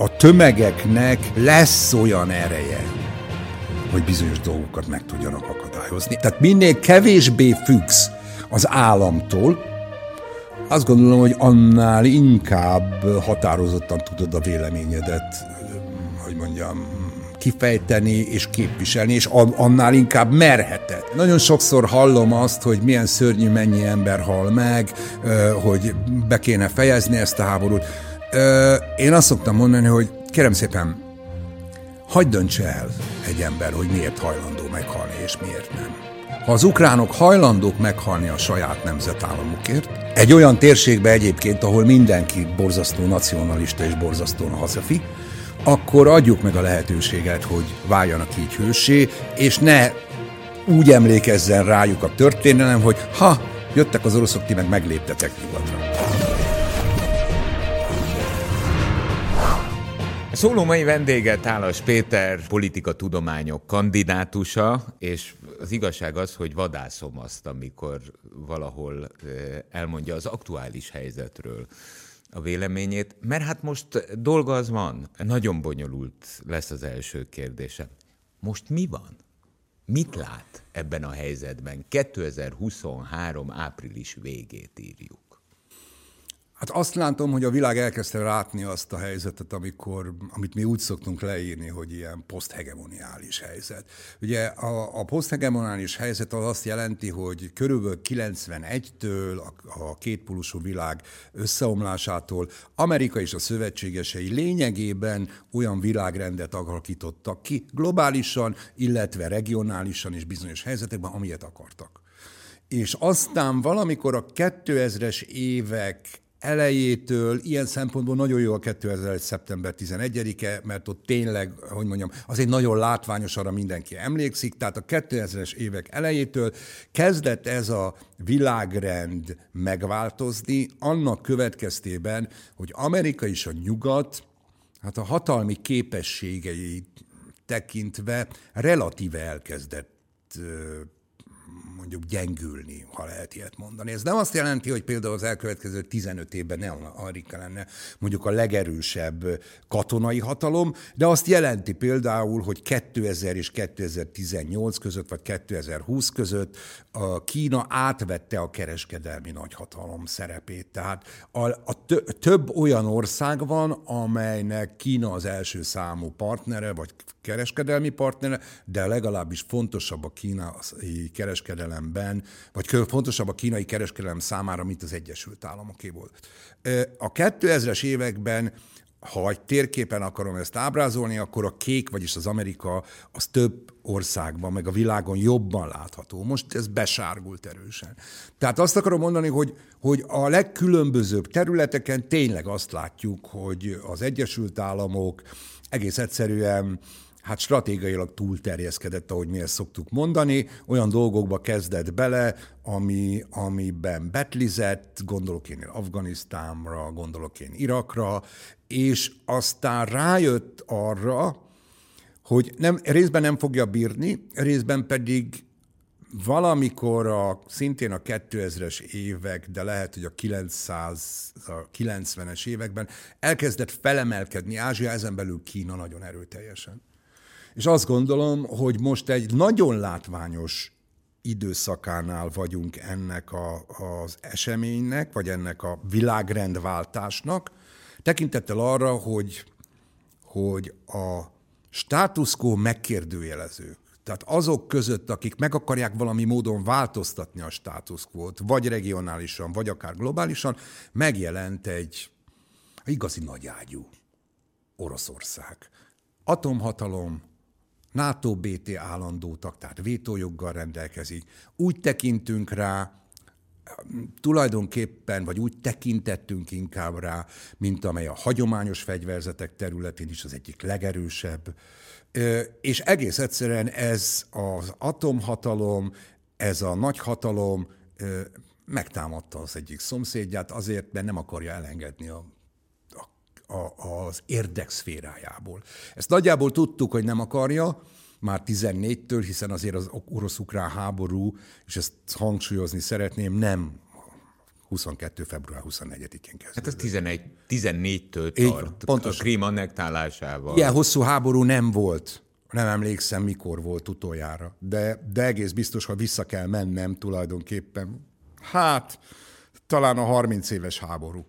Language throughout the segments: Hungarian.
A tömegeknek lesz olyan ereje, hogy bizonyos dolgokat meg tudjanak akadályozni. Tehát minél kevésbé függsz az államtól, azt gondolom, hogy annál inkább határozottan tudod a véleményedet, hogy mondjam, kifejteni és képviselni, és annál inkább merheted. Nagyon sokszor hallom azt, hogy milyen szörnyű mennyi ember hal meg, hogy be kéne fejezni ezt a háborút. Én azt szoktam mondani, hogy kérem szépen, hagyd döntse el egy ember, hogy miért hajlandó meghalni, és miért nem. Ha az ukránok hajlandók meghalni a saját nemzetállamukért, egy olyan térségbe egyébként, ahol mindenki borzasztó nacionalista és borzasztó hazafi, akkor adjuk meg a lehetőséget, hogy váljanak így hősé, és ne úgy emlékezzen rájuk a történelem, hogy ha, jöttek az oroszok, ti meg megléptetek nyugatra. A szóló mai vendége Tálas Péter, politika tudományok kandidátusa, és az igazság az, hogy vadászom azt, amikor valahol elmondja az aktuális helyzetről a véleményét, mert hát most dolga az van. Nagyon bonyolult lesz az első kérdése. Most mi van? Mit lát ebben a helyzetben? 2023 április végét írjuk. Hát azt látom, hogy a világ elkezdte látni azt a helyzetet, amikor, amit mi úgy szoktunk leírni, hogy ilyen poszthegemoniális helyzet. Ugye a, a poszthegemoniális helyzet az azt jelenti, hogy körülbelül 91-től a, a kétpólusú világ összeomlásától Amerika és a szövetségesei lényegében olyan világrendet alakítottak ki globálisan, illetve regionálisan és bizonyos helyzetekben, amilyet akartak. És aztán valamikor a 2000-es évek elejétől, ilyen szempontból nagyon jó a 2001. szeptember 11-e, mert ott tényleg, hogy mondjam, az egy nagyon látványos, arra mindenki emlékszik, tehát a 2000-es évek elejétől kezdett ez a világrend megváltozni, annak következtében, hogy Amerika és a nyugat, hát a hatalmi képességei tekintve relatíve elkezdett mondjuk gyengülni, ha lehet ilyet mondani. Ez nem azt jelenti, hogy például az elkövetkező 15 évben ne Amerika lenne mondjuk a legerősebb katonai hatalom, de azt jelenti például, hogy 2000 és 2018 között, vagy 2020 között a Kína átvette a kereskedelmi nagyhatalom szerepét. Tehát a, a több olyan ország van, amelynek Kína az első számú partnere, vagy kereskedelmi partnere, de legalábbis fontosabb a kínai kereskedelemben, vagy fontosabb a kínai kereskedelem számára, mint az Egyesült Államoké volt. A 2000-es években ha egy térképen akarom ezt ábrázolni, akkor a kék, vagyis az Amerika, az több országban, meg a világon jobban látható. Most ez besárgult erősen. Tehát azt akarom mondani, hogy, hogy a legkülönbözőbb területeken tényleg azt látjuk, hogy az Egyesült Államok egész egyszerűen hát stratégiailag túlterjeszkedett, ahogy mi ezt szoktuk mondani, olyan dolgokba kezdett bele, ami, amiben betlizett, gondolok én Afganisztánra, gondolok én Irakra, és aztán rájött arra, hogy nem, részben nem fogja bírni, részben pedig valamikor a, szintén a 2000-es évek, de lehet, hogy a 900, a 90-es években elkezdett felemelkedni Ázsia, ezen belül Kína nagyon erőteljesen. És azt gondolom, hogy most egy nagyon látványos időszakánál vagyunk ennek a, az eseménynek, vagy ennek a világrendváltásnak, tekintettel arra, hogy, hogy a status quo megkérdőjelezők, tehát azok között, akik meg akarják valami módon változtatni a status quo-t, vagy regionálisan, vagy akár globálisan, megjelent egy igazi nagyágyú Oroszország. Atomhatalom, NATO BT állandó tag, tehát vétójoggal rendelkezik. Úgy tekintünk rá, tulajdonképpen, vagy úgy tekintettünk inkább rá, mint amely a hagyományos fegyverzetek területén is az egyik legerősebb. És egész egyszerűen ez az atomhatalom, ez a nagyhatalom megtámadta az egyik szomszédját azért, mert nem akarja elengedni a a, az érdekszférájából. Ezt nagyjából tudtuk, hogy nem akarja, már 14-től, hiszen azért az orosz-ukrán háború, és ezt hangsúlyozni szeretném, nem 22. február 24-én kezdődött. Hát ez 11, 14-től Így tart, pontosan. a Krím annektálásával. Ilyen hosszú háború nem volt. Nem emlékszem, mikor volt utoljára. De, de egész biztos, ha vissza kell mennem tulajdonképpen. Hát, talán a 30 éves háború.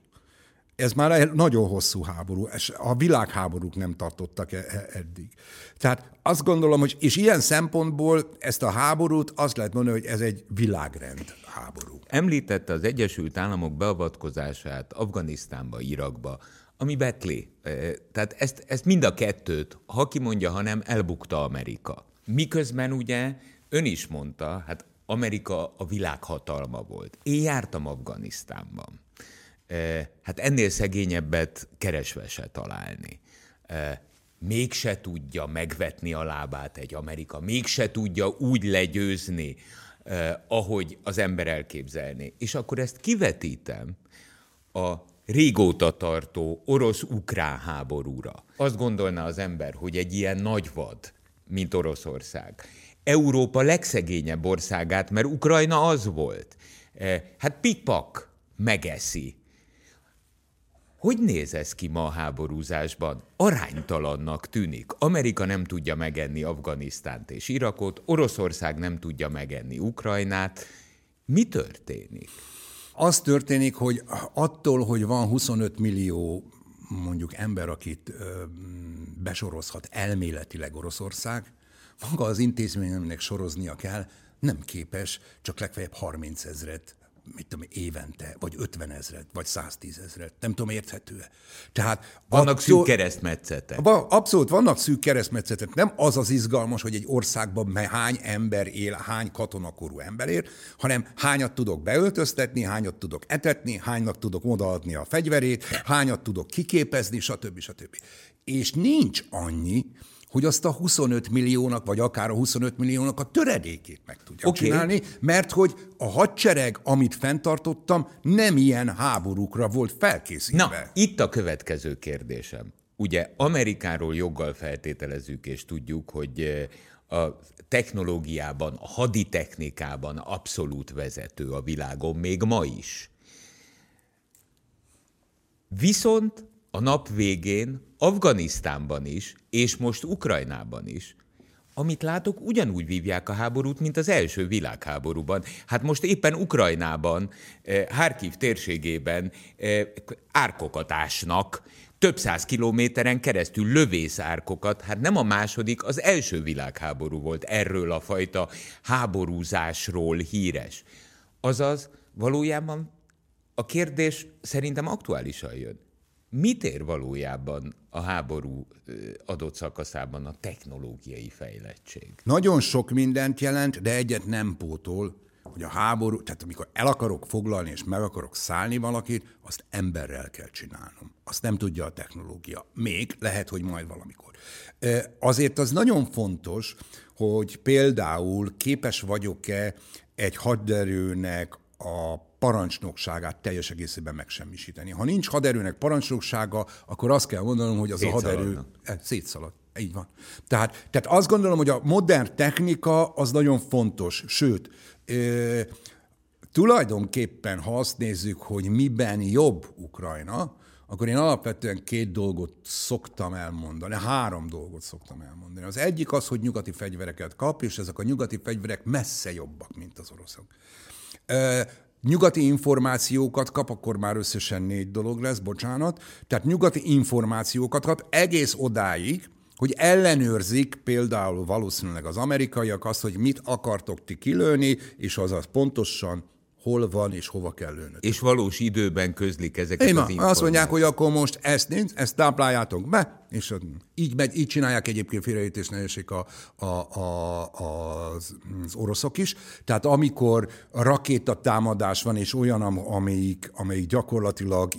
Ez már egy nagyon hosszú háború, és a világháborúk nem tartottak e- e- eddig. Tehát azt gondolom, hogy, és ilyen szempontból ezt a háborút azt lehet mondani, hogy ez egy világrend háború. Említette az Egyesült Államok beavatkozását Afganisztánba, Irakba, ami betlé. Tehát ezt, ezt mind a kettőt, ha kimondja, ha nem, elbukta Amerika. Miközben ugye ön is mondta, hát Amerika a világhatalma volt. Én jártam Afganisztánban. Hát ennél szegényebbet keresve se találni. Mégse tudja megvetni a lábát egy Amerika, mégse tudja úgy legyőzni, ahogy az ember elképzelné. És akkor ezt kivetítem a régóta tartó orosz-ukrán háborúra. Azt gondolná az ember, hogy egy ilyen nagy vad, mint Oroszország, Európa legszegényebb országát, mert Ukrajna az volt. Hát pikpak megeszi. Hogy néz ez ki ma a háborúzásban? Aránytalannak tűnik. Amerika nem tudja megenni Afganisztánt és Irakot, Oroszország nem tudja megenni Ukrajnát. Mi történik? Az történik, hogy attól, hogy van 25 millió mondjuk ember, akit ö, besorozhat elméletileg Oroszország, maga az intézmény, aminek soroznia kell, nem képes csak legfeljebb 30 ezret mit tudom, évente, vagy 50 ezret, vagy 110 ezret. Nem tudom, érthető-e. Tehát vannak attól, szűk keresztmetszetek. Abszolút, vannak szűk keresztmetszetek. Nem az az izgalmas, hogy egy országban hány ember él, hány katonakorú ember él, hanem hányat tudok beöltöztetni, hányat tudok etetni, hánynak tudok odaadni a fegyverét, hányat tudok kiképezni, stb. stb. És nincs annyi, hogy azt a 25 milliónak, vagy akár a 25 milliónak a töredékét meg tudja okay. csinálni, mert hogy a hadsereg, amit fenntartottam, nem ilyen háborúkra volt felkészítve. Na, itt a következő kérdésem. Ugye Amerikáról joggal feltételezzük, és tudjuk, hogy eh, a technológiában, a haditechnikában abszolút vezető a világon, még ma is. Viszont a nap végén Afganisztánban is, és most Ukrajnában is, amit látok, ugyanúgy vívják a háborút, mint az első világháborúban. Hát most éppen Ukrajnában, eh, Harkiv térségében eh, árkokat ásnak, több száz kilométeren keresztül lövészárkokat, hát nem a második, az első világháború volt erről a fajta háborúzásról híres. Azaz, valójában a kérdés szerintem aktuálisan jön. Mit ér valójában a háború adott szakaszában a technológiai fejlettség? Nagyon sok mindent jelent, de egyet nem pótol, hogy a háború, tehát amikor el akarok foglalni és meg akarok szállni valakit, azt emberrel kell csinálnom. Azt nem tudja a technológia. Még lehet, hogy majd valamikor. Azért az nagyon fontos, hogy például képes vagyok-e egy haderőnek a parancsnokságát teljes egészében megsemmisíteni. Ha nincs haderőnek parancsnoksága, akkor azt kell mondanom, hogy az a haderő eh, szétszalad. Így van. Tehát, tehát azt gondolom, hogy a modern technika az nagyon fontos, sőt, ö, tulajdonképpen, ha azt nézzük, hogy miben jobb Ukrajna, akkor én alapvetően két dolgot szoktam elmondani, három dolgot szoktam elmondani. Az egyik az, hogy nyugati fegyvereket kap, és ezek a nyugati fegyverek messze jobbak, mint az oroszok nyugati információkat kap, akkor már összesen négy dolog lesz, bocsánat. Tehát nyugati információkat kap egész odáig, hogy ellenőrzik például valószínűleg az amerikaiak azt, hogy mit akartok ti kilőni, és azaz pontosan hol van és hova kell lőni. És valós időben közlik ezeket Én az információkat. Azt mondják, hogy akkor most ezt nincs, ezt tápláljátok be, és így, megy, így csinálják egyébként félreértés ne a, a, a, az, az oroszok is. Tehát amikor rakétatámadás van, és olyan, amelyik, amelyik gyakorlatilag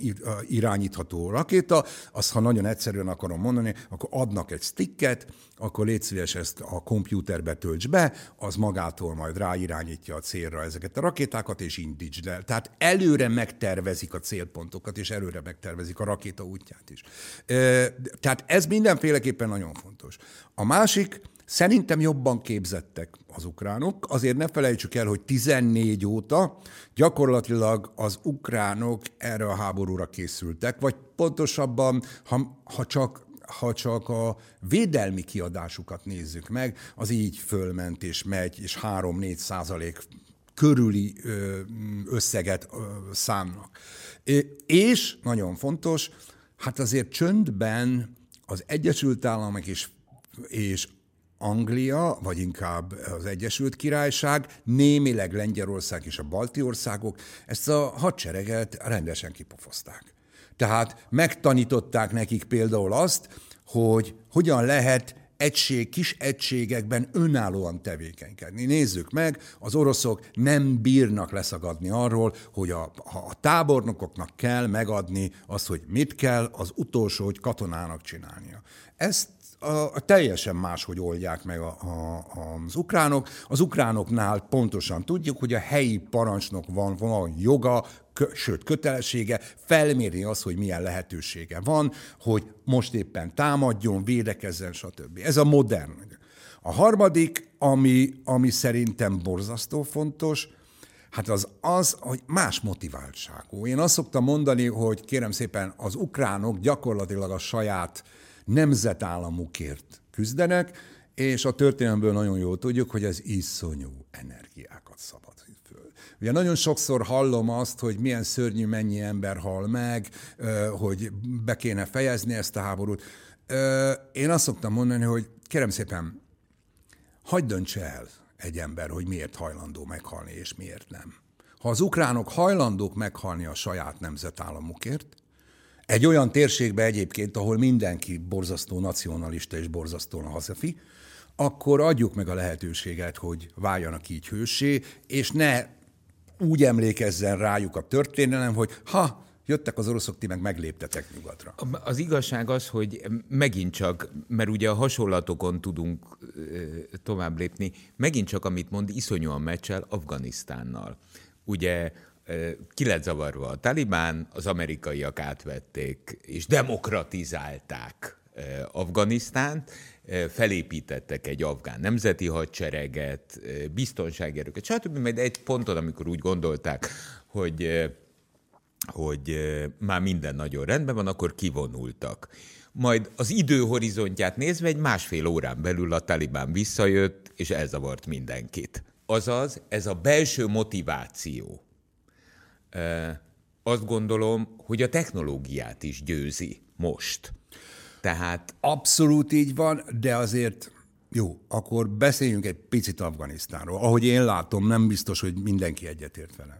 irányítható rakéta, azt ha nagyon egyszerűen akarom mondani, akkor adnak egy sticket, akkor légy szíves ezt a kompjúterbe tölts be, az magától majd ráirányítja a célra ezeket a rakétákat, és indítsd el. Tehát előre megtervezik a célpontokat, és előre megtervezik a rakéta útját is. Tehát ez mindenféleképpen nagyon fontos. A másik, Szerintem jobban képzettek az ukránok. Azért ne felejtsük el, hogy 14 óta gyakorlatilag az ukránok erre a háborúra készültek, vagy pontosabban, ha, ha csak ha csak a védelmi kiadásukat nézzük meg, az így fölment és megy, és 3-4 százalék körüli összeget számnak. És, nagyon fontos, hát azért csöndben az Egyesült Államok és, és Anglia, vagy inkább az Egyesült Királyság, némileg Lengyelország és a balti országok ezt a hadsereget rendesen kipofozták. Tehát megtanították nekik például azt, hogy hogyan lehet egység, kis egységekben önállóan tevékenykedni. Nézzük meg, az oroszok nem bírnak leszagadni arról, hogy a, a tábornokoknak kell megadni azt, hogy mit kell az utolsó hogy katonának csinálnia. Ezt a, teljesen máshogy oldják meg a, a, az ukránok. Az ukránoknál pontosan tudjuk, hogy a helyi parancsnok van, van joga, kö, sőt kötelessége felmérni azt, hogy milyen lehetősége van, hogy most éppen támadjon, védekezzen, stb. Ez a modern. A harmadik, ami, ami szerintem borzasztó fontos, Hát az az, hogy más motiváltságú. Én azt szoktam mondani, hogy kérem szépen az ukránok gyakorlatilag a saját nemzetállamukért küzdenek, és a történelmből nagyon jól tudjuk, hogy ez iszonyú föl. Ugye nagyon sokszor hallom azt, hogy milyen szörnyű mennyi ember hal meg, hogy be kéne fejezni ezt a háborút. Én azt szoktam mondani, hogy kérem szépen, hagyd döntse el egy ember, hogy miért hajlandó meghalni, és miért nem. Ha az ukránok hajlandók meghalni a saját nemzetállamukért, egy olyan térségbe egyébként, ahol mindenki borzasztó nacionalista és borzasztó hazafi, akkor adjuk meg a lehetőséget, hogy váljanak így hősé, és ne úgy emlékezzen rájuk a történelem, hogy ha, jöttek az oroszok, ti meg megléptetek nyugatra. Az igazság az, hogy megint csak, mert ugye a hasonlatokon tudunk tovább lépni, megint csak, amit mond, iszonyúan meccsel Afganisztánnal. Ugye ki lett zavarva a talibán, az amerikaiak átvették és demokratizálták Afganisztánt, felépítettek egy afgán nemzeti hadsereget, biztonsági erőket, stb. Majd egy ponton, amikor úgy gondolták, hogy, hogy már minden nagyon rendben van, akkor kivonultak. Majd az időhorizontját nézve egy másfél órán belül a talibán visszajött, és elzavart mindenkit. Azaz, ez a belső motiváció, azt gondolom, hogy a technológiát is győzi most. Tehát... Abszolút így van, de azért jó, akkor beszéljünk egy picit Afganisztánról. Ahogy én látom, nem biztos, hogy mindenki egyetért velem.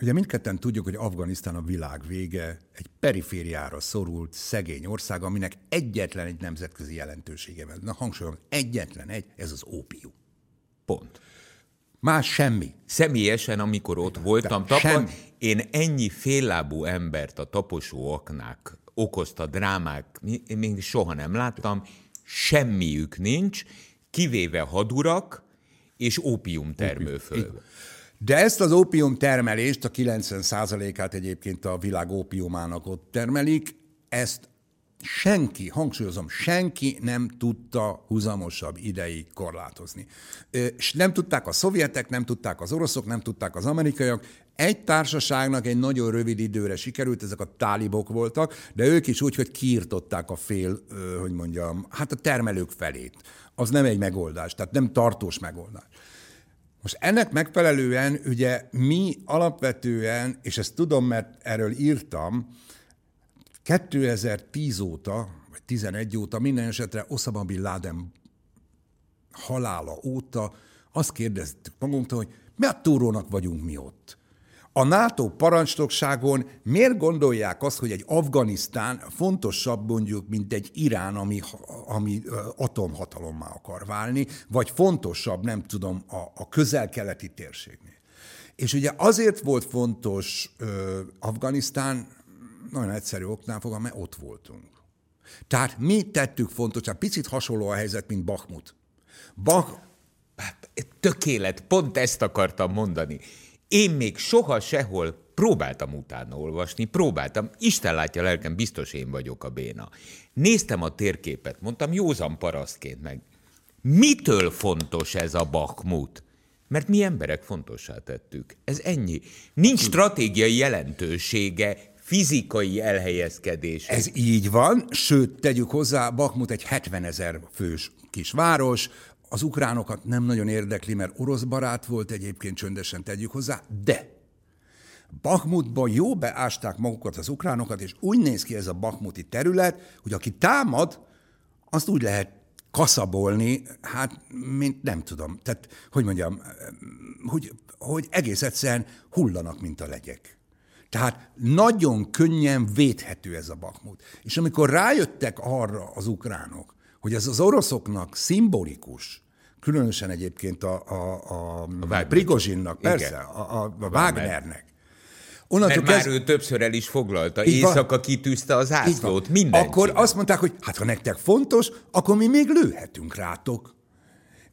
Ugye mindketten tudjuk, hogy Afganisztán a világ vége, egy perifériára szorult, szegény ország, aminek egyetlen egy nemzetközi jelentősége van. Na hangsúlyom, egyetlen egy, ez az ópium. Pont. Más semmi. Személyesen, amikor ott voltam, tapad, én ennyi féllábú embert a taposó aknák okozta drámák, még soha nem láttam, semmiük nincs, kivéve hadurak és ópium termőföld. De ezt az ópium termelést, a 90%-át egyébként a világ ópiumának ott termelik, ezt senki, hangsúlyozom, senki nem tudta huzamosabb ideig korlátozni. És nem tudták a szovjetek, nem tudták az oroszok, nem tudták az amerikaiak. Egy társaságnak egy nagyon rövid időre sikerült, ezek a tálibok voltak, de ők is úgy, hogy kiirtották a fél, hogy mondjam, hát a termelők felét. Az nem egy megoldás, tehát nem tartós megoldás. Most ennek megfelelően ugye mi alapvetően, és ezt tudom, mert erről írtam, 2010 óta, vagy 11 óta, minden esetre Osama Bin Laden halála óta azt kérdeztük magunktól, hogy mi a túrónak vagyunk mi ott? A NATO parancsnokságon miért gondolják azt, hogy egy Afganisztán fontosabb mondjuk, mint egy Irán, ami, ami atomhatalommá akar válni, vagy fontosabb, nem tudom, a, a közel-keleti térségnél. És ugye azért volt fontos ö, Afganisztán, nagyon egyszerű oknál fogva, mert ott voltunk. Tehát mi tettük fontosan, picit hasonló a helyzet, mint Bakmut. Bach... Hát, tökélet, pont ezt akartam mondani. Én még soha sehol próbáltam utána olvasni, próbáltam, Isten látja lelkem, biztos én vagyok a béna. Néztem a térképet, mondtam józan parasztként meg, mitől fontos ez a Bakmut? Mert mi emberek fontossá tettük. Ez ennyi. Nincs stratégiai jelentősége, fizikai elhelyezkedés. Ez így van, sőt, tegyük hozzá, Bakmut egy 70 ezer fős kis város, az ukránokat nem nagyon érdekli, mert orosz barát volt, egyébként csöndesen tegyük hozzá, de Bakmutban jó beásták magukat az ukránokat, és úgy néz ki ez a bakmuti terület, hogy aki támad, azt úgy lehet kaszabolni, hát, mint nem tudom. Tehát, hogy mondjam, hogy, hogy egész egyszerűen hullanak, mint a legyek. Tehát nagyon könnyen védhető ez a Bakmut. És amikor rájöttek arra az ukránok, hogy ez az oroszoknak szimbolikus, különösen egyébként a, a, a, a Prigozsinnak, persze, a, a, a Wagnernek, Onnantól Mert kezd... már ő többször el is foglalta. Így Éjszaka van. kitűzte az ászlót, minden. Akkor csinál. azt mondták, hogy hát ha nektek fontos, akkor mi még lőhetünk rátok.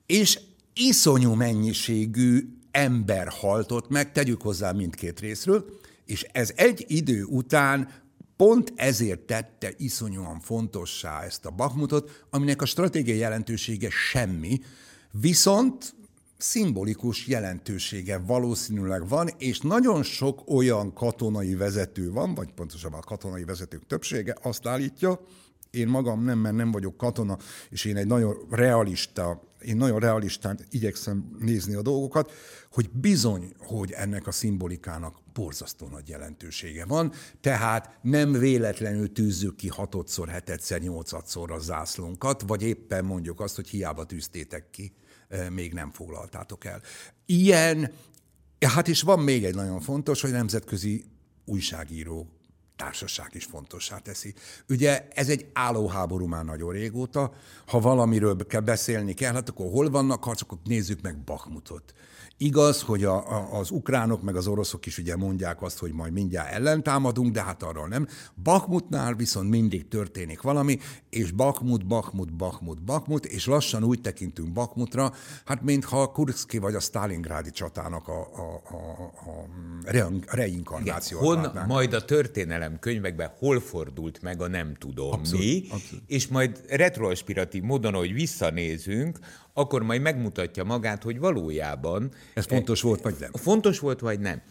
És iszonyú mennyiségű ember haltott meg, tegyük hozzá mindkét részről, és ez egy idő után pont ezért tette iszonyúan fontossá ezt a Bakmutot, aminek a stratégiai jelentősége semmi, viszont szimbolikus jelentősége valószínűleg van, és nagyon sok olyan katonai vezető van, vagy pontosabban a katonai vezetők többsége azt állítja, én magam nem, mert nem vagyok katona, és én egy nagyon realista, én nagyon realistán igyekszem nézni a dolgokat, hogy bizony, hogy ennek a szimbolikának borzasztó nagy jelentősége van, tehát nem véletlenül tűzzük ki hatodszor, hetedszer, nyolcadszor a zászlónkat, vagy éppen mondjuk azt, hogy hiába tűztétek ki még nem foglaltátok el. Ilyen, hát és van még egy nagyon fontos, hogy nemzetközi újságíró társaság is fontossá teszi. Ugye ez egy állóháború már nagyon régóta, ha valamiről kell beszélni kell, hát akkor hol vannak harcok, nézzük meg Bakmutot. Igaz, hogy a, a, az ukránok meg az oroszok is ugye mondják azt, hogy majd mindjárt ellentámadunk, de hát arról nem. Bakmutnál viszont mindig történik valami, és Bakmut, Bakmut, Bakmut, Bakmut, és lassan úgy tekintünk Bakmutra, hát mintha a Kurszki vagy a Stalingrádi csatának a, a, a, a reinkarnáció. Hon, majd a történelem könyvekben hol fordult meg a nem tudom abszolút, mi, abszolút. és majd retroaspiratív módon, hogy visszanézünk, akkor majd megmutatja magát, hogy valójában... Ez fontos volt, vagy nem? Fontos volt, vagy nem.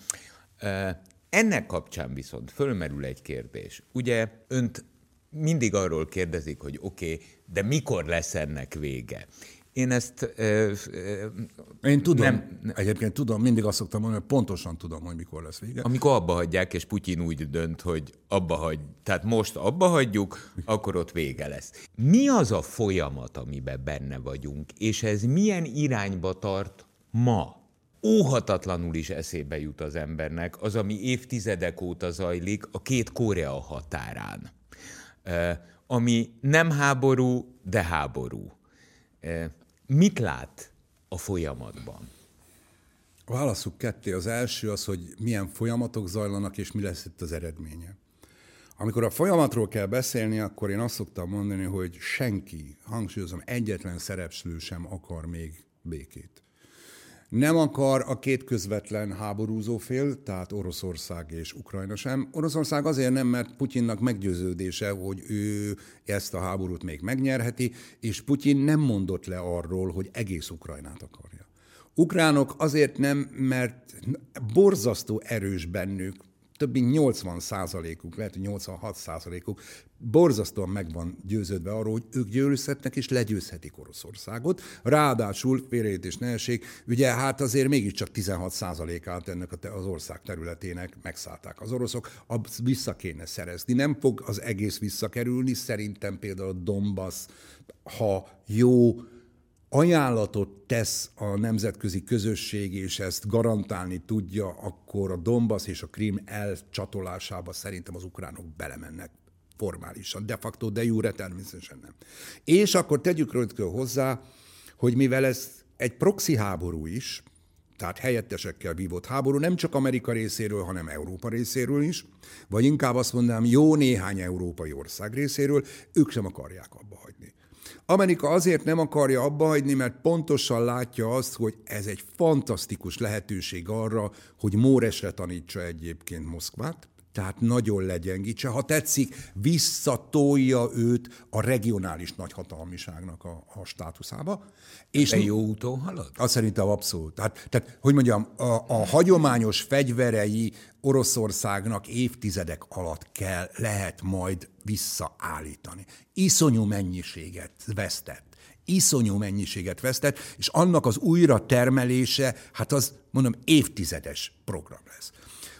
Ennek kapcsán viszont fölmerül egy kérdés. Ugye önt mindig arról kérdezik, hogy oké, okay, de mikor lesz ennek vége? Én ezt... Ö, ö, Én tudom, nem, egyébként tudom, mindig azt szoktam mondani, hogy pontosan tudom, hogy mikor lesz vége. Amikor abba hagyják, és Putyin úgy dönt, hogy abba hagy, tehát most abba hagyjuk, akkor ott vége lesz. Mi az a folyamat, amiben benne vagyunk, és ez milyen irányba tart ma? Óhatatlanul is eszébe jut az embernek az, ami évtizedek óta zajlik a két Korea határán. Ami nem háború, de háború Mit lát a folyamatban? Válaszuk ketté. Az első az, hogy milyen folyamatok zajlanak, és mi lesz itt az eredménye. Amikor a folyamatról kell beszélni, akkor én azt szoktam mondani, hogy senki, hangsúlyozom, egyetlen szereplő sem akar még békét. Nem akar a két közvetlen háborúzó fél, tehát Oroszország és Ukrajna sem. Oroszország azért nem, mert Putyinnak meggyőződése, hogy ő ezt a háborút még megnyerheti, és Putyin nem mondott le arról, hogy egész Ukrajnát akarja. Ukránok azért nem, mert borzasztó erős bennük több mint 80 százalékuk, lehet, hogy 86 százalékuk borzasztóan meg van győződve arról, hogy ők győzhetnek és legyőzhetik Oroszországot. Ráadásul, félreértés ne essék, ugye hát azért mégiscsak 16 százalékát ennek az ország területének megszállták az oroszok, azt vissza kéne szerezni. Nem fog az egész visszakerülni, szerintem például a Donbass, ha jó ajánlatot tesz a nemzetközi közösség, és ezt garantálni tudja, akkor a Donbass és a Krim elcsatolásába szerintem az ukránok belemennek formálisan, de facto, de jure természetesen nem. És akkor tegyük rögtön hozzá, hogy mivel ez egy proxy háború is, tehát helyettesekkel vívott háború, nem csak Amerika részéről, hanem Európa részéről is, vagy inkább azt mondanám, jó néhány európai ország részéről, ők sem akarják abba hagyni. Amerika azért nem akarja abba hagyni, mert pontosan látja azt, hogy ez egy fantasztikus lehetőség arra, hogy Móresre tanítsa egyébként Moszkvát, tehát nagyon legyengítse. Ha tetszik, visszatolja őt a regionális nagyhatalmiságnak a, a státuszába. És De jó úton halad? Azt szerintem abszolút. Tehát, tehát hogy mondjam, a, a hagyományos fegyverei Oroszországnak évtizedek alatt kell, lehet majd visszaállítani. Iszonyú mennyiséget vesztett iszonyú mennyiséget vesztett, és annak az újra termelése, hát az mondom évtizedes program lesz.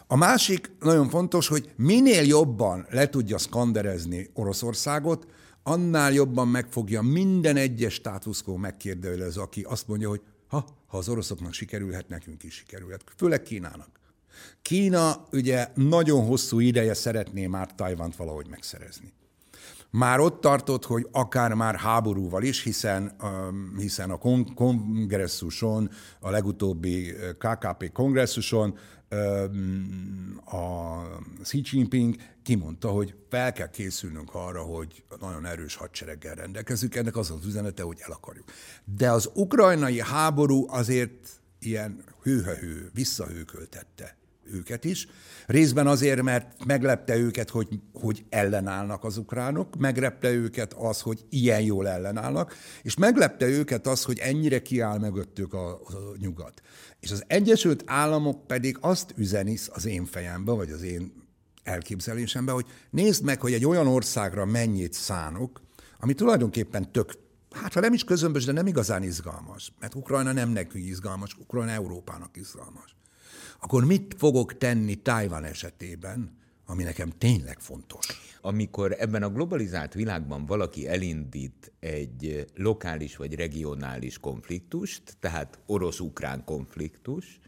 A másik nagyon fontos, hogy minél jobban le tudja szkanderezni Oroszországot, annál jobban megfogja minden egyes státuszkó megkérdőjelez, aki azt mondja, hogy ha, ha az oroszoknak sikerülhet, nekünk is sikerülhet. Főleg Kínának. Kína ugye nagyon hosszú ideje szeretné már Tajvant valahogy megszerezni. Már ott tartott, hogy akár már háborúval is, hiszen, um, hiszen a kon- kongresszuson, a legutóbbi KKP kongresszuson a Xi Jinping kimondta, hogy fel kell készülnünk arra, hogy nagyon erős hadsereggel rendelkezünk. Ennek az az üzenete, hogy el akarjuk. De az ukrajnai háború azért ilyen hőhehő, visszahőköltette őket is. Részben azért, mert meglepte őket, hogy, hogy ellenállnak az ukránok, meglepte őket az, hogy ilyen jól ellenállnak, és meglepte őket az, hogy ennyire kiáll mögöttük a, a nyugat. És az Egyesült Államok pedig azt üzeni az én fejembe, vagy az én elképzelésembe, hogy nézd meg, hogy egy olyan országra mennyit szánok, ami tulajdonképpen tök, hát ha nem is közömbös, de nem igazán izgalmas, mert Ukrajna nem nekünk izgalmas, Ukrajna Európának izgalmas. Akkor mit fogok tenni Tájvan esetében, ami nekem tényleg fontos? Amikor ebben a globalizált világban valaki elindít egy lokális vagy regionális konfliktust, tehát orosz-ukrán konfliktus,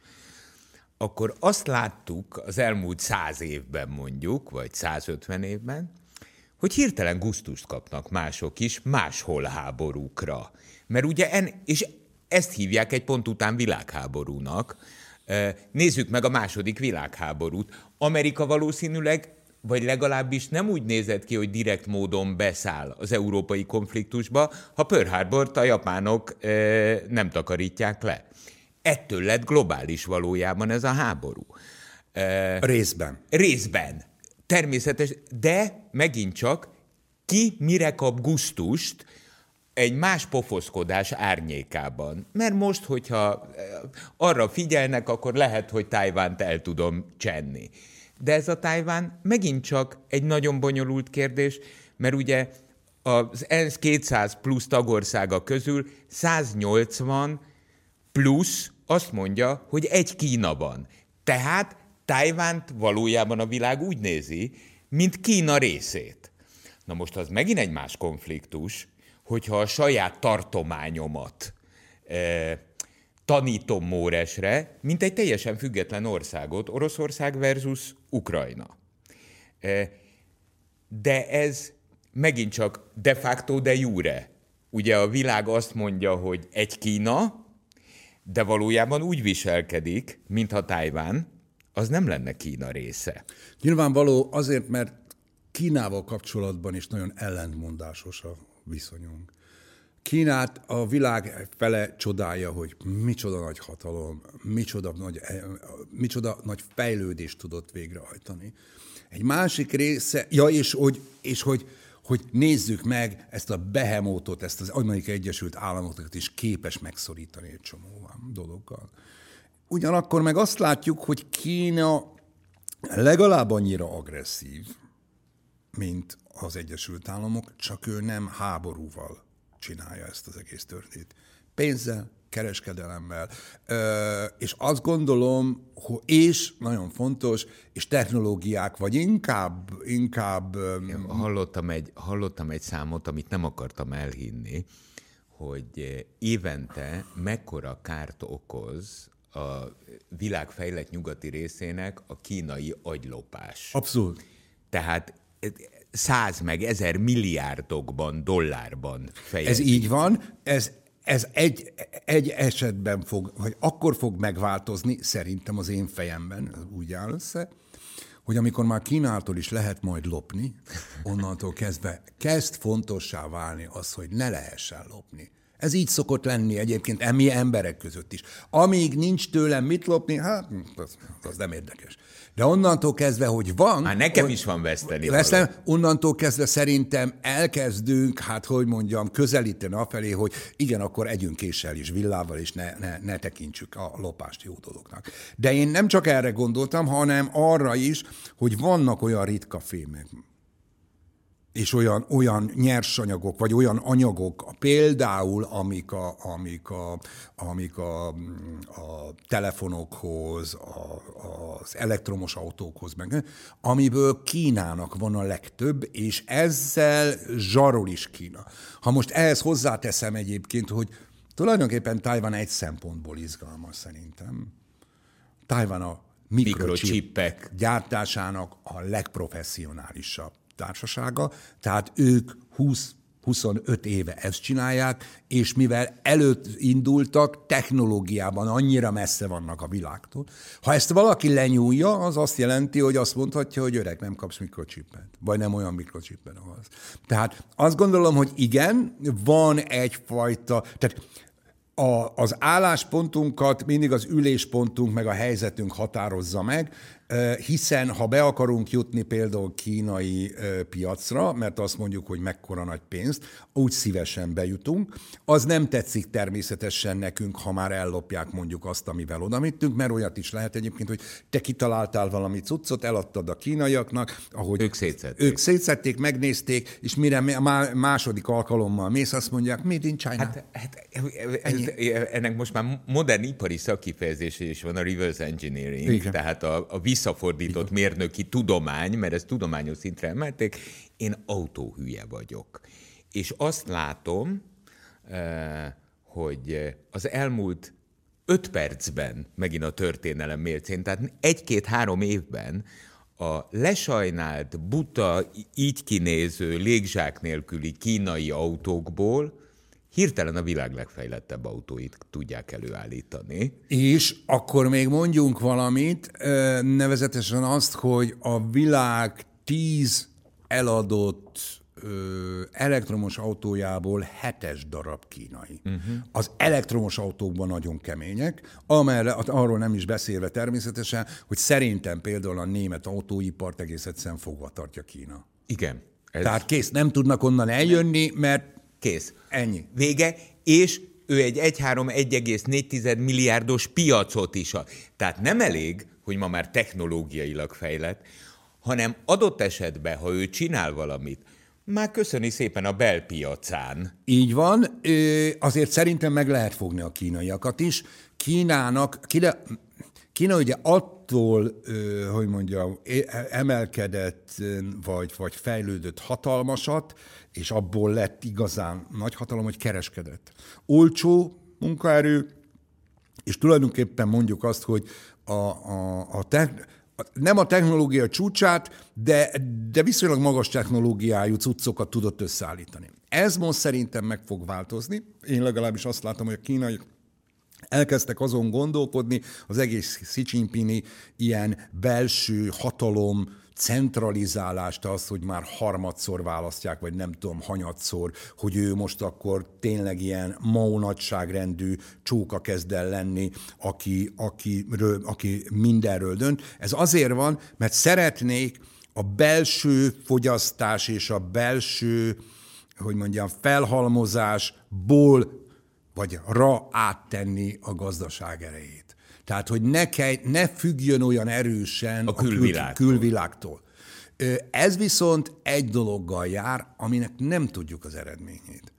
akkor azt láttuk az elmúlt száz évben mondjuk, vagy 150 évben, hogy hirtelen gusztust kapnak mások is máshol háborúkra. Mert ugye, en, és ezt hívják egy pont után világháborúnak. Nézzük meg a második világháborút. Amerika valószínűleg vagy legalábbis nem úgy nézett ki, hogy direkt módon beszáll az európai konfliktusba, ha Pearl Harbort a japánok e, nem takarítják le. Ettől lett globális valójában ez a háború. E, részben. Részben. Természetes, de megint csak ki mire kap gusztust, egy más pofoszkodás árnyékában. Mert most, hogyha arra figyelnek, akkor lehet, hogy Tájvánt el tudom csenni. De ez a Tájván megint csak egy nagyon bonyolult kérdés, mert ugye az ENSZ 200 plusz tagországa közül 180 plusz azt mondja, hogy egy Kína van. Tehát Tájvánt valójában a világ úgy nézi, mint Kína részét. Na most az megint egy más konfliktus, hogyha a saját tartományomat eh, tanítom Móresre, mint egy teljesen független országot, Oroszország versus Ukrajna. E, de ez megint csak de facto de jure. Ugye a világ azt mondja, hogy egy Kína, de valójában úgy viselkedik, mintha Tájván, az nem lenne Kína része. Nyilvánvaló azért, mert Kínával kapcsolatban is nagyon ellentmondásos a viszonyunk. Kínát a világ fele csodálja, hogy micsoda nagy hatalom, micsoda nagy, eh, micsoda nagy fejlődést tudott végrehajtani. Egy másik része, ja, és hogy, és hogy, hogy nézzük meg ezt a behemótot, ezt az Amerikai Egyesült Államokat is képes megszorítani egy csomó dologgal. Ugyanakkor meg azt látjuk, hogy Kína legalább annyira agresszív, mint az Egyesült Államok, csak ő nem háborúval csinálja ezt az egész történet. Pénzzel, kereskedelemmel, és azt gondolom, hogy, és nagyon fontos, és technológiák, vagy inkább, inkább... Hallottam egy, hallottam egy számot, amit nem akartam elhinni, hogy évente mekkora kárt okoz a világ fejlett nyugati részének a kínai agylopás. Abszolút. Tehát száz meg ezer milliárdokban, dollárban fejezik. Ez így van, ez, ez egy, egy esetben fog, vagy akkor fog megváltozni, szerintem az én fejemben, úgy áll össze, hogy amikor már Kínától is lehet majd lopni, onnantól kezdve kezd fontossá válni az, hogy ne lehessen lopni. Ez így szokott lenni egyébként emi emberek között is. Amíg nincs tőlem mit lopni, hát az, az nem érdekes. De onnantól kezdve, hogy van... Már nekem is van veszteni. Vesztem, onnantól kezdve szerintem elkezdünk, hát hogy mondjam, közelíteni afelé, hogy igen, akkor együnk késsel is, villával is, ne, ne, ne tekintsük a lopást jó dolognak. De én nem csak erre gondoltam, hanem arra is, hogy vannak olyan ritka fémek, és olyan, olyan nyersanyagok, vagy olyan anyagok, például amik, a, amik, a, amik a, a telefonokhoz, a, az elektromos autókhoz, meg, amiből Kínának van a legtöbb, és ezzel zsarol is Kína. Ha most ehhez hozzáteszem egyébként, hogy tulajdonképpen Tajvan egy szempontból izgalmas szerintem. Tajvan a mikrocsipek gyártásának a legprofessionálisabb társasága, tehát ők 20 25 éve ezt csinálják, és mivel előtt indultak, technológiában annyira messze vannak a világtól. Ha ezt valaki lenyúlja, az azt jelenti, hogy azt mondhatja, hogy öreg, nem kapsz mikrocsipet, vagy nem olyan mikrocsipet az. Tehát azt gondolom, hogy igen, van egyfajta, tehát a, az álláspontunkat mindig az üléspontunk meg a helyzetünk határozza meg, hiszen ha be akarunk jutni például kínai piacra, mert azt mondjuk, hogy mekkora nagy pénzt, úgy szívesen bejutunk. Az nem tetszik természetesen nekünk, ha már ellopják mondjuk azt, amivel odamittünk, mert olyat is lehet egyébként, hogy te kitaláltál valami cuccot, eladtad a kínaiaknak, ahogy ők szétszették. Ők szétszették, megnézték, és mire második alkalommal mész, azt mondják, made in China. Hát, hát ez, ennek most már modern ipari szakifejezése is van, a reverse engineering, Igen. tehát a, a visszafordított mérnöki tudomány, mert ezt tudományos szintre emelték, én autóhülye vagyok. És azt látom, eh, hogy az elmúlt öt percben, megint a történelem mércén, tehát egy-két-három évben a lesajnált, buta, így kinéző, légzsák nélküli kínai autókból hirtelen a világ legfejlettebb autóit tudják előállítani. És akkor még mondjunk valamit, nevezetesen azt, hogy a világ tíz eladott elektromos autójából hetes darab kínai. Uh-huh. Az elektromos autókban nagyon kemények, amellett, arról nem is beszélve természetesen, hogy szerintem például a német autóipart egész egyszerűen fogva tartja Kína. Igen. Ez... Tehát kész, nem tudnak onnan eljönni, mert Kész. Ennyi. Vége, és ő egy 1,3-1,4 milliárdos piacot is ad. Tehát nem elég, hogy ma már technológiailag fejlett, hanem adott esetben, ha ő csinál valamit, már köszöni szépen a belpiacán. Így van, azért szerintem meg lehet fogni a kínaiakat is. Kínának, Kína, Kína ugye attól, hogy mondjam, emelkedett, vagy, vagy fejlődött hatalmasat, és abból lett igazán nagy hatalom, hogy kereskedett. Olcsó munkaerő, és tulajdonképpen mondjuk azt, hogy a, a, a te, nem a technológia csúcsát, de, de viszonylag magas technológiájú cuccokat tudott összeállítani. Ez most szerintem meg fog változni. Én legalábbis azt látom, hogy a kínai elkezdtek azon gondolkodni, az egész Xi Jinpingi ilyen belső hatalom, centralizálást, az, hogy már harmadszor választják, vagy nem tudom, hanyatszor, hogy ő most akkor tényleg ilyen Mao nagyságrendű csóka kezd el lenni, aki, aki, aki mindenről dönt. Ez azért van, mert szeretnék a belső fogyasztás és a belső, hogy mondjam, felhalmozásból vagy ra áttenni a gazdaság erejét. Tehát, hogy ne, kell, ne függjön olyan erősen a külvilágtól. A kül, külvilágtól. Ez viszont egy dologgal jár, aminek nem tudjuk az eredményét.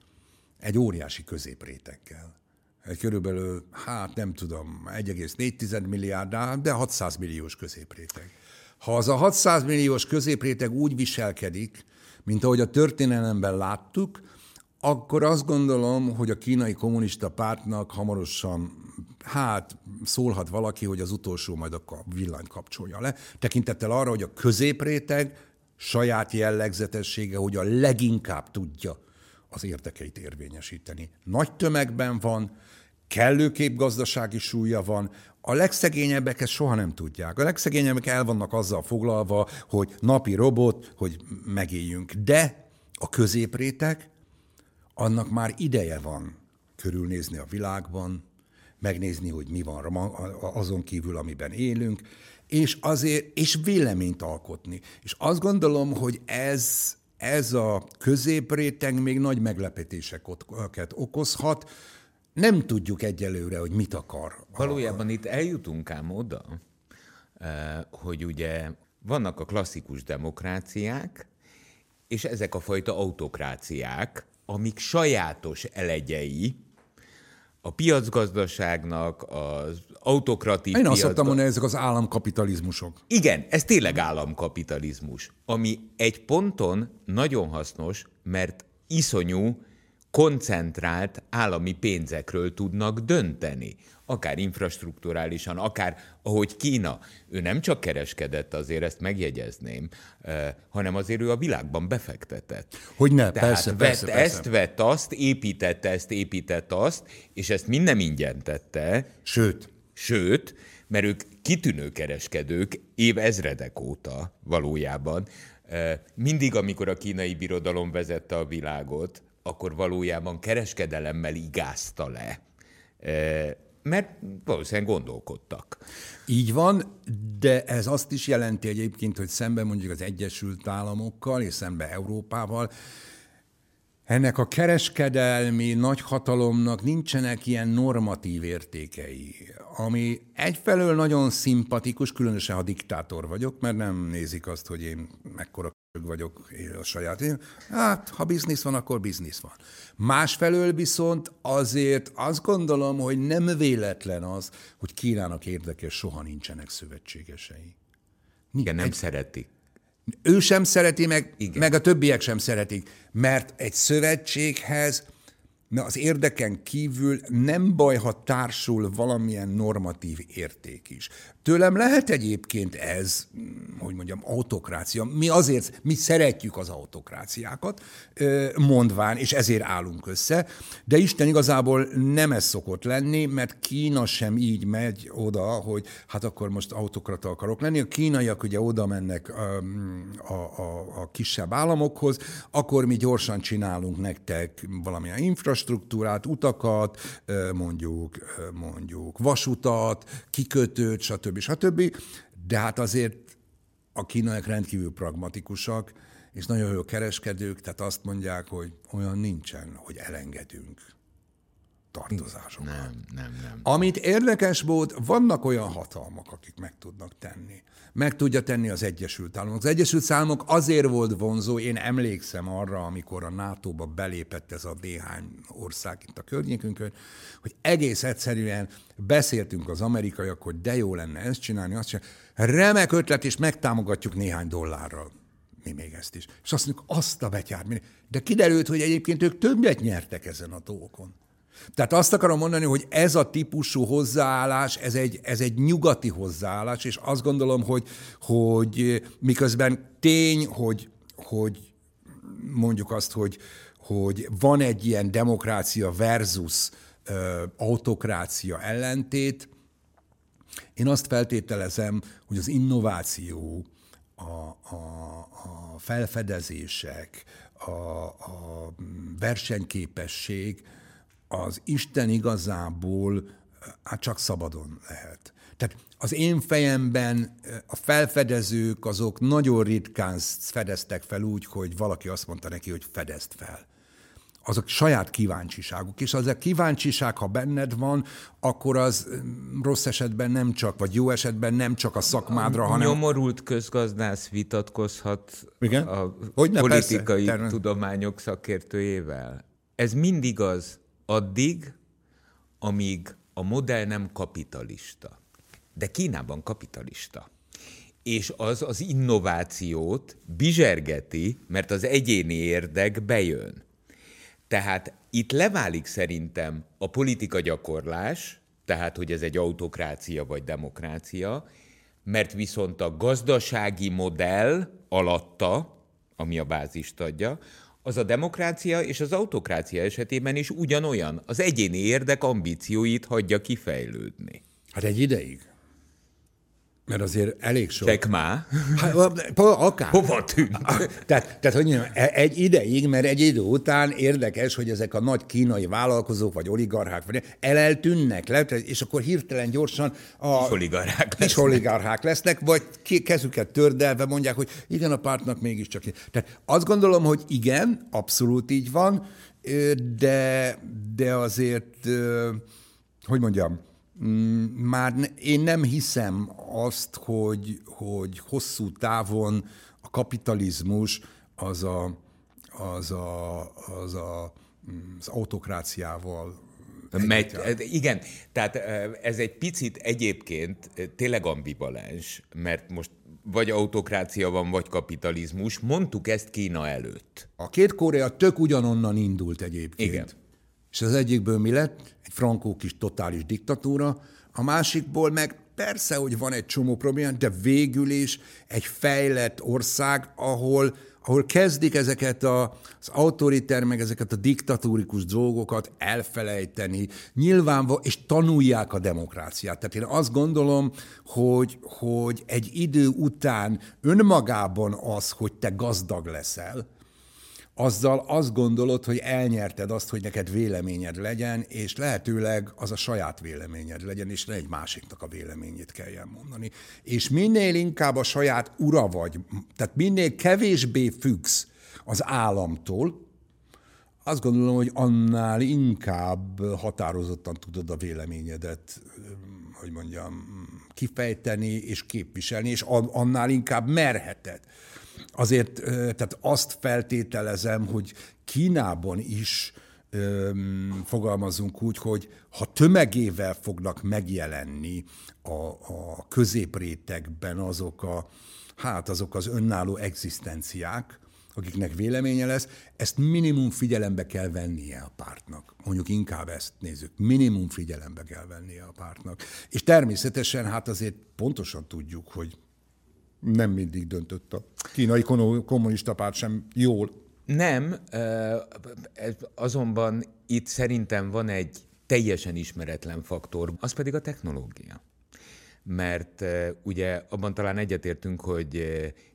Egy óriási középréteggel. Egy körülbelül, hát nem tudom, 1,4 milliárd, de 600 milliós középréteg. Ha az a 600 milliós középréteg úgy viselkedik, mint ahogy a történelemben láttuk, akkor azt gondolom, hogy a kínai kommunista pártnak hamarosan, hát szólhat valaki, hogy az utolsó majd a villany kapcsolja le, tekintettel arra, hogy a középréteg saját jellegzetessége, hogy a leginkább tudja az érdekeit érvényesíteni. Nagy tömegben van, kellőkép gazdasági súlya van, a legszegényebbek ezt soha nem tudják. A legszegényebbek el vannak azzal foglalva, hogy napi robot, hogy megéljünk. De a középrétek, annak már ideje van körülnézni a világban, megnézni, hogy mi van azon kívül, amiben élünk, és azért, és véleményt alkotni. És azt gondolom, hogy ez, ez a középréteg még nagy meglepetéseket okozhat, nem tudjuk egyelőre, hogy mit akar. Valójában itt eljutunk ám oda, eh, hogy ugye vannak a klasszikus demokráciák, és ezek a fajta autokráciák, amik sajátos elegyei a piacgazdaságnak, az autokratív Én azt szoktam mondani, ezek az államkapitalizmusok. Igen, ez tényleg államkapitalizmus, ami egy ponton nagyon hasznos, mert iszonyú koncentrált állami pénzekről tudnak dönteni. Akár infrastruktúrálisan, akár ahogy Kína. Ő nem csak kereskedett, azért ezt megjegyezném, hanem azért ő a világban befektetett. Hogy ne, Tehát persze, vett persze, persze. ezt, vett azt, építette ezt, építette azt, és ezt minden ingyen tette. Sőt. Sőt, mert ők kitűnő kereskedők év ezredek óta valójában. Mindig, amikor a kínai birodalom vezette a világot, akkor valójában kereskedelemmel igázta le. Mert valószínűleg gondolkodtak. Így van, de ez azt is jelenti egyébként, hogy szemben mondjuk az Egyesült Államokkal és szemben Európával, ennek a kereskedelmi nagyhatalomnak nincsenek ilyen normatív értékei, ami egyfelől nagyon szimpatikus, különösen ha diktátor vagyok, mert nem nézik azt, hogy én mekkora vagyok a saját. Hát, ha biznisz van, akkor biznisz van. Másfelől viszont azért azt gondolom, hogy nem véletlen az, hogy Kínának érdekes soha nincsenek szövetségesei. Igen, nem egy, szereti. Ő sem szereti, meg, Igen. meg a többiek sem szeretik, mert egy szövetséghez Na, az érdeken kívül nem baj, ha társul valamilyen normatív érték is. Tőlem lehet egyébként ez, hogy mondjam, autokrácia. Mi azért, mi szeretjük az autokráciákat, mondván, és ezért állunk össze, de Isten igazából nem ez szokott lenni, mert Kína sem így megy oda, hogy hát akkor most autokrata akarok lenni. A kínaiak ugye oda mennek a, a, a, a kisebb államokhoz, akkor mi gyorsan csinálunk nektek valamilyen infrastruktúrát, utakat, mondjuk, mondjuk vasutat, kikötőt, stb. stb. De hát azért a kínaiak rendkívül pragmatikusak, és nagyon jó kereskedők, tehát azt mondják, hogy olyan nincsen, hogy elengedünk tartozásokat. Nem, nem, nem. Amit érdekes volt, vannak olyan hatalmak, akik meg tudnak tenni. Meg tudja tenni az Egyesült Államok. Az Egyesült Államok azért volt vonzó, én emlékszem arra, amikor a NATO-ba belépett ez a néhány ország itt a környékünkön, hogy egész egyszerűen beszéltünk az amerikaiak, hogy de jó lenne ezt csinálni, azt csinálni. Remek ötlet, és megtámogatjuk néhány dollárral mi még ezt is. És azt mondjuk, azt a betyár. De kiderült, hogy egyébként ők többet nyertek ezen a dolgokon. Tehát azt akarom mondani, hogy ez a típusú hozzáállás, ez egy, ez egy nyugati hozzáállás, és azt gondolom, hogy, hogy miközben tény, hogy, hogy mondjuk azt, hogy, hogy van egy ilyen demokrácia versus ö, autokrácia ellentét, én azt feltételezem, hogy az innováció, a, a, a felfedezések, a, a versenyképesség, az Isten igazából hát csak szabadon lehet. Tehát az én fejemben a felfedezők azok nagyon ritkán fedeztek fel úgy, hogy valaki azt mondta neki, hogy fedezd fel. Azok saját kíváncsiságuk, és az a kíváncsiság, ha benned van, akkor az rossz esetben nem csak, vagy jó esetben nem csak a szakmádra, a hanem... Nyomorult közgazdász vitatkozhat Igen? a Hogyne, politikai persze, tudományok szakértőjével. Ez mindig az, addig, amíg a modell nem kapitalista. De Kínában kapitalista. És az az innovációt bizsergeti, mert az egyéni érdek bejön. Tehát itt leválik szerintem a politika gyakorlás, tehát hogy ez egy autokrácia vagy demokrácia, mert viszont a gazdasági modell alatta, ami a bázist adja, az a demokrácia és az autokrácia esetében is ugyanolyan. Az egyéni érdek ambícióit hagyja kifejlődni. Hát egy ideig. Mert azért elég sok. Már? Hát, akár. Hova tűnt? Tehát, tehát, hogy mondjam, e- egy ideig, mert egy idő után érdekes, hogy ezek a nagy kínai vállalkozók, vagy oligarchák, vagy eleltűnnek le, és akkor hirtelen gyorsan a kis oligarchák kis lesznek. oligarchák lesznek, vagy kezüket tördelve mondják, hogy igen, a pártnak mégiscsak. Tehát azt gondolom, hogy igen, abszolút így van, de, de azért, hogy mondjam, már én nem hiszem azt, hogy, hogy hosszú távon a kapitalizmus az a, az a, az a mm, az autokráciával Megy, igen, tehát ez egy picit egyébként tényleg ambivalens, mert most vagy autokrácia van, vagy kapitalizmus. Mondtuk ezt Kína előtt. A két Korea tök ugyanonnan indult egyébként. Igen. És az egyikből mi lett? Egy frankó kis totális diktatúra, a másikból meg persze, hogy van egy csomó probléma, de végül is egy fejlett ország, ahol, ahol kezdik ezeket a, az autoriter, meg ezeket a diktatúrikus dolgokat elfelejteni, nyilván, és tanulják a demokráciát. Tehát én azt gondolom, hogy, hogy egy idő után önmagában az, hogy te gazdag leszel, azzal azt gondolod, hogy elnyerted azt, hogy neked véleményed legyen, és lehetőleg az a saját véleményed legyen, és ne egy másiknak a véleményét kelljen mondani. És minél inkább a saját ura vagy, tehát minél kevésbé függsz az államtól, azt gondolom, hogy annál inkább határozottan tudod a véleményedet, hogy mondjam, kifejteni és képviselni, és annál inkább merheted azért tehát azt feltételezem, hogy Kínában is fogalmazunk úgy, hogy ha tömegével fognak megjelenni a, a középrétegben azok a, hát azok az önálló egzisztenciák, akiknek véleménye lesz, ezt minimum figyelembe kell vennie a pártnak. Mondjuk inkább ezt nézzük. Minimum figyelembe kell vennie a pártnak. És természetesen hát azért pontosan tudjuk, hogy nem mindig döntött a kínai kommunista párt sem jól. Nem, azonban itt szerintem van egy teljesen ismeretlen faktor, az pedig a technológia. Mert ugye abban talán egyetértünk, hogy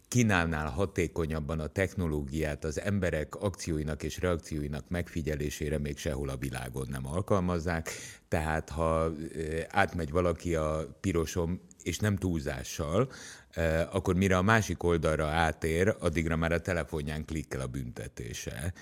Kínálnál hatékonyabban a technológiát az emberek akcióinak és reakcióinak megfigyelésére még sehol a világon nem alkalmazzák. Tehát ha átmegy valaki a pirosom, és nem túlzással, akkor mire a másik oldalra átér, addigra már a telefonján klikkel a büntetése.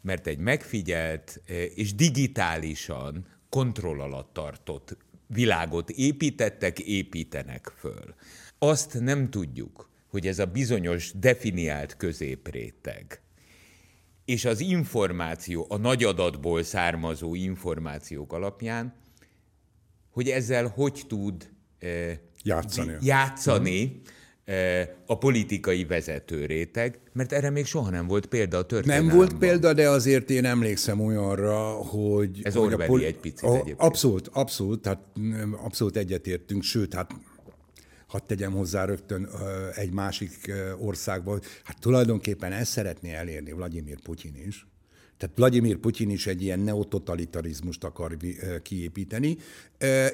Mert egy megfigyelt és digitálisan kontroll alatt tartott világot építettek, építenek föl. Azt nem tudjuk, hogy ez a bizonyos definiált középréteg, és az információ, a nagy adatból származó információk alapján, hogy ezzel hogy tud játszani, játszani a politikai vezető réteg, mert erre még soha nem volt példa a történelemben. Nem volt példa, de azért én emlékszem olyanra, hogy... Ez hogy a poli- egy picit a, egyébként. Abszolút, abszolút, tehát abszolút egyetértünk, sőt, hát hadd tegyem hozzá rögtön egy másik országba, hát tulajdonképpen ezt szeretné elérni Vladimir Putyin is, tehát Vladimir Putyin is egy ilyen neototalitarizmust akar kiépíteni.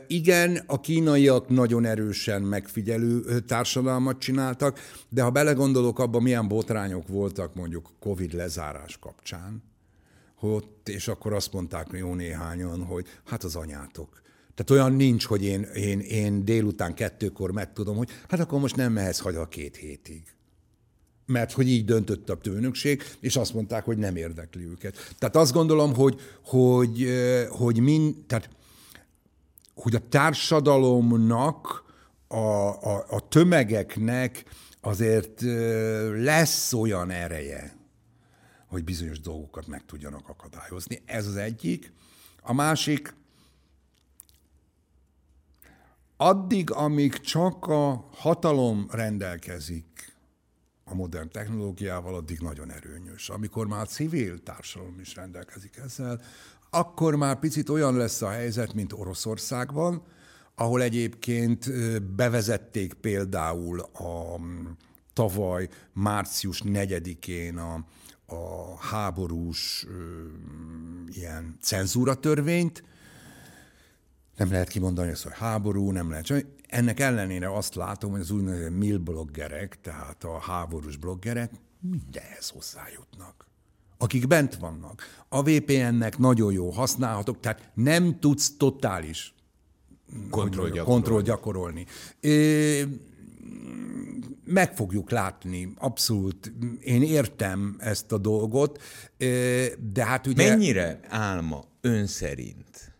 Igen, a kínaiak nagyon erősen megfigyelő társadalmat csináltak, de ha belegondolok abba, milyen botrányok voltak mondjuk Covid lezárás kapcsán, hogy, és akkor azt mondták jó néhányan, hogy hát az anyátok. Tehát olyan nincs, hogy én, én, én délután kettőkor megtudom, hogy hát akkor most nem mehetsz haza két hétig mert hogy így döntött a tőnökség, és azt mondták, hogy nem érdekli őket. Tehát azt gondolom, hogy, hogy, hogy, mind, tehát, hogy a társadalomnak, a, a, a tömegeknek azért lesz olyan ereje, hogy bizonyos dolgokat meg tudjanak akadályozni. Ez az egyik. A másik, addig, amíg csak a hatalom rendelkezik a modern technológiával, addig nagyon erőnyös. Amikor már a civil társadalom is rendelkezik ezzel, akkor már picit olyan lesz a helyzet, mint Oroszországban, ahol egyébként bevezették például a tavaly március 4-én a, a háborús ilyen cenzúratörvényt, nem lehet kimondani ezt, hogy háború, nem lehet. Ennek ellenére azt látom, hogy az úgynevezett mil bloggerek, tehát a háborús bloggerek mindenhez hozzájutnak akik bent vannak. A VPN-nek nagyon jó használhatok, tehát nem tudsz totális kontroll gyakorolni. Kontroll gyakorolni. meg fogjuk látni, abszolút. Én értem ezt a dolgot, de hát ugye... Mennyire álma ön szerint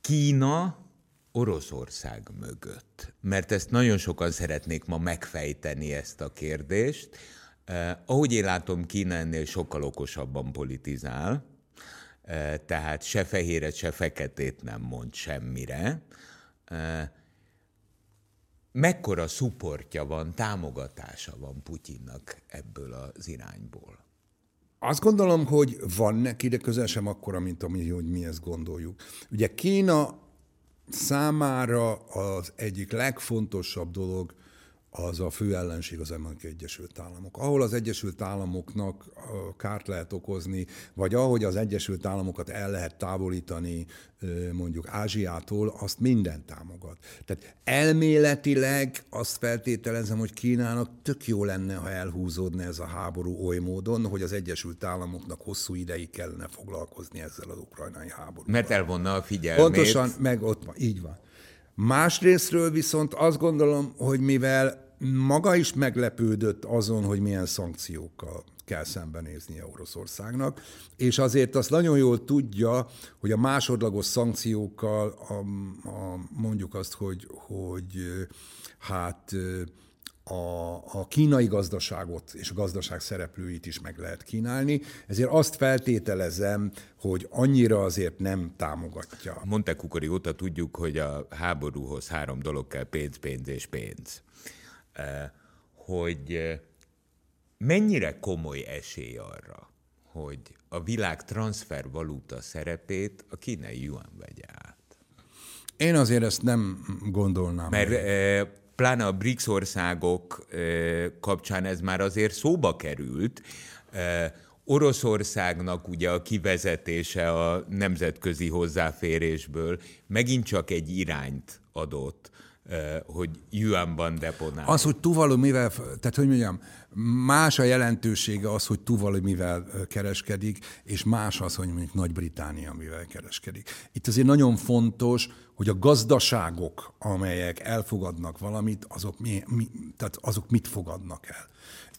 Kína Oroszország mögött? Mert ezt nagyon sokan szeretnék ma megfejteni ezt a kérdést. Eh, ahogy én látom, Kína ennél sokkal okosabban politizál, eh, tehát se fehéret, se feketét nem mond semmire. Eh, mekkora szuportja van, támogatása van Putyinnak ebből az irányból? Azt gondolom, hogy van neki, de közel sem akkora, mint ami, hogy mi ezt gondoljuk. Ugye Kína számára az egyik legfontosabb dolog az a fő ellenség az Amerikai Egyesült Államok. Ahol az Egyesült Államoknak kárt lehet okozni, vagy ahogy az Egyesült Államokat el lehet távolítani mondjuk Ázsiától, azt minden támogat. Tehát elméletileg azt feltételezem, hogy Kínának tök jó lenne, ha elhúzódna ez a háború oly módon, hogy az Egyesült Államoknak hosszú ideig kellene foglalkozni ezzel az ukrajnai háborúval. Mert elvonna a figyelmét. Pontosan, meg ott van, így van. Másrésztről viszont azt gondolom, hogy mivel maga is meglepődött azon, hogy milyen szankciókkal kell szembenéznie Oroszországnak, és azért azt nagyon jól tudja, hogy a másodlagos szankciókkal a, a, mondjuk azt, hogy, hogy hát a, a kínai gazdaságot és a gazdaság szereplőit is meg lehet kínálni, ezért azt feltételezem, hogy annyira azért nem támogatja. Mondták Kukori óta tudjuk, hogy a háborúhoz három dolog kell, pénz, pénz és pénz. Eh, hogy eh, mennyire komoly esély arra, hogy a világ transfervaluta szerepét a kínai yuan vegye át. Én azért ezt nem gondolnám. Mert e, pláne a BRICS országok kapcsán ez már azért szóba került. Oroszországnak ugye a kivezetése a nemzetközi hozzáférésből megint csak egy irányt adott hogy yuanban deponál. Az, hogy Tuvalu mivel, tehát hogy mondjam, más a jelentősége az, hogy Tuvalu mivel kereskedik, és más az, hogy mondjuk Nagy-Británia mivel kereskedik. Itt azért nagyon fontos, hogy a gazdaságok, amelyek elfogadnak valamit, azok, mi, mi, tehát azok mit fogadnak el.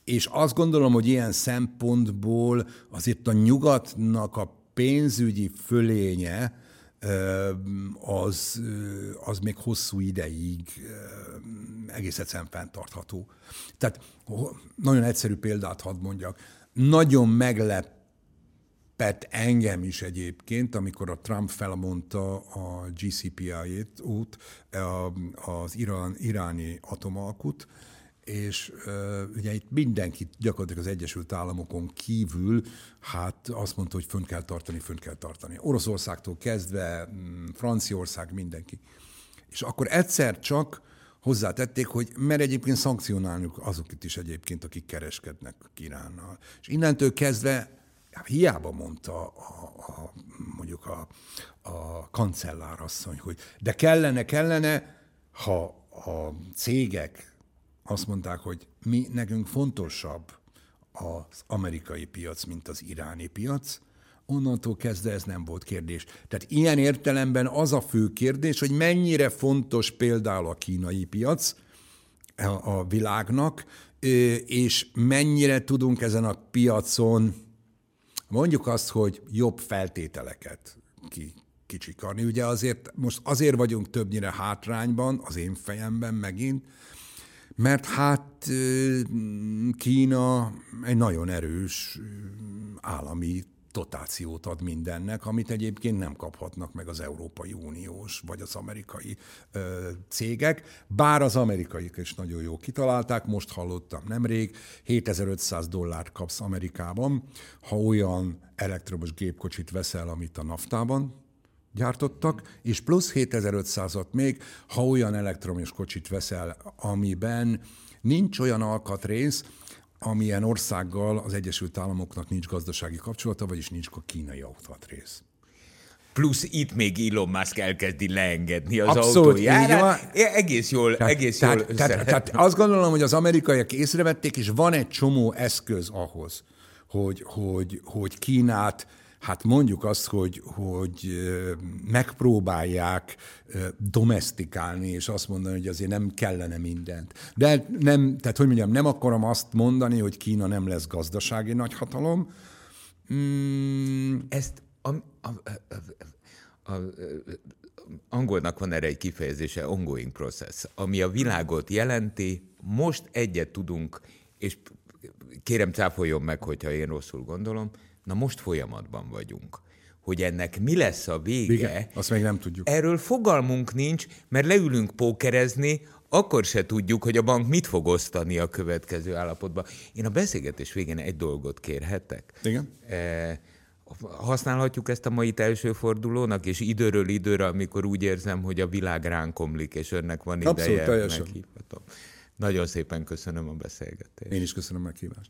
És azt gondolom, hogy ilyen szempontból azért a nyugatnak a pénzügyi fölénye, az, az még hosszú ideig egész egyszerűen fenntartható. Tehát nagyon egyszerű példát hadd mondjak. Nagyon meglep engem is egyébként, amikor a Trump felmondta a GCPI-t út, az irán, iráni atomalkut, és uh, ugye itt mindenki gyakorlatilag az Egyesült Államokon kívül, hát azt mondta, hogy fönn kell tartani, fönn kell tartani. Oroszországtól kezdve, mm, Franciaország, mindenki. És akkor egyszer csak hozzátették, hogy mert egyébként szankcionáljuk azokat is egyébként, akik kereskednek Kiránnal. És innentől kezdve hát hiába mondta a, a, mondjuk a, a kancellárasszony, hogy de kellene, kellene, ha a cégek azt mondták, hogy mi nekünk fontosabb az amerikai piac, mint az iráni piac, onnantól kezdve ez nem volt kérdés. Tehát ilyen értelemben az a fő kérdés, hogy mennyire fontos például a kínai piac a világnak, és mennyire tudunk ezen a piacon mondjuk azt, hogy jobb feltételeket ki, kicsikarni. Ugye azért most azért vagyunk többnyire hátrányban, az én fejemben megint, mert hát Kína egy nagyon erős állami dotációt ad mindennek, amit egyébként nem kaphatnak meg az Európai Uniós vagy az amerikai ö, cégek, bár az amerikaiak is nagyon jó kitalálták, most hallottam nemrég, 7500 dollárt kapsz Amerikában, ha olyan elektromos gépkocsit veszel, amit a naftában gyártottak, és plusz 7500-at még, ha olyan elektromos kocsit veszel, amiben nincs olyan alkatrész, amilyen országgal az Egyesült Államoknak nincs gazdasági kapcsolata, vagyis nincs a kínai autóatrész. Plusz itt még Elon Musk elkezdi leengedni az Abszolút, autójárát. Egész jól, tehát, egész jól tehát, tehát, tehát azt gondolom, hogy az amerikaiak észrevették, és van egy csomó eszköz ahhoz, hogy, hogy, hogy Kínát hát mondjuk azt, hogy, hogy megpróbálják domestikálni, és azt mondani, hogy azért nem kellene mindent. De nem, tehát hogy mondjam, nem akarom azt mondani, hogy Kína nem lesz gazdasági nagyhatalom. Mm. Ezt a, a, a, a, angolnak van erre egy kifejezése, ongoing process, ami a világot jelenti, most egyet tudunk, és kérem cáfoljon meg, hogyha én rosszul gondolom, Na most folyamatban vagyunk. Hogy ennek mi lesz a vége, Igen, azt még nem tudjuk. Erről fogalmunk nincs, mert leülünk pókerezni, akkor se tudjuk, hogy a bank mit fog osztani a következő állapotban. Én a beszélgetés végén egy dolgot kérhetek. Igen. E, használhatjuk ezt a mai első fordulónak, és időről időre, amikor úgy érzem, hogy a világ ránk omlik, és önnek van ideje, Abszolút, teljesen. meghívhatom. Nagyon szépen köszönöm a beszélgetést. Én is köszönöm a meghívást.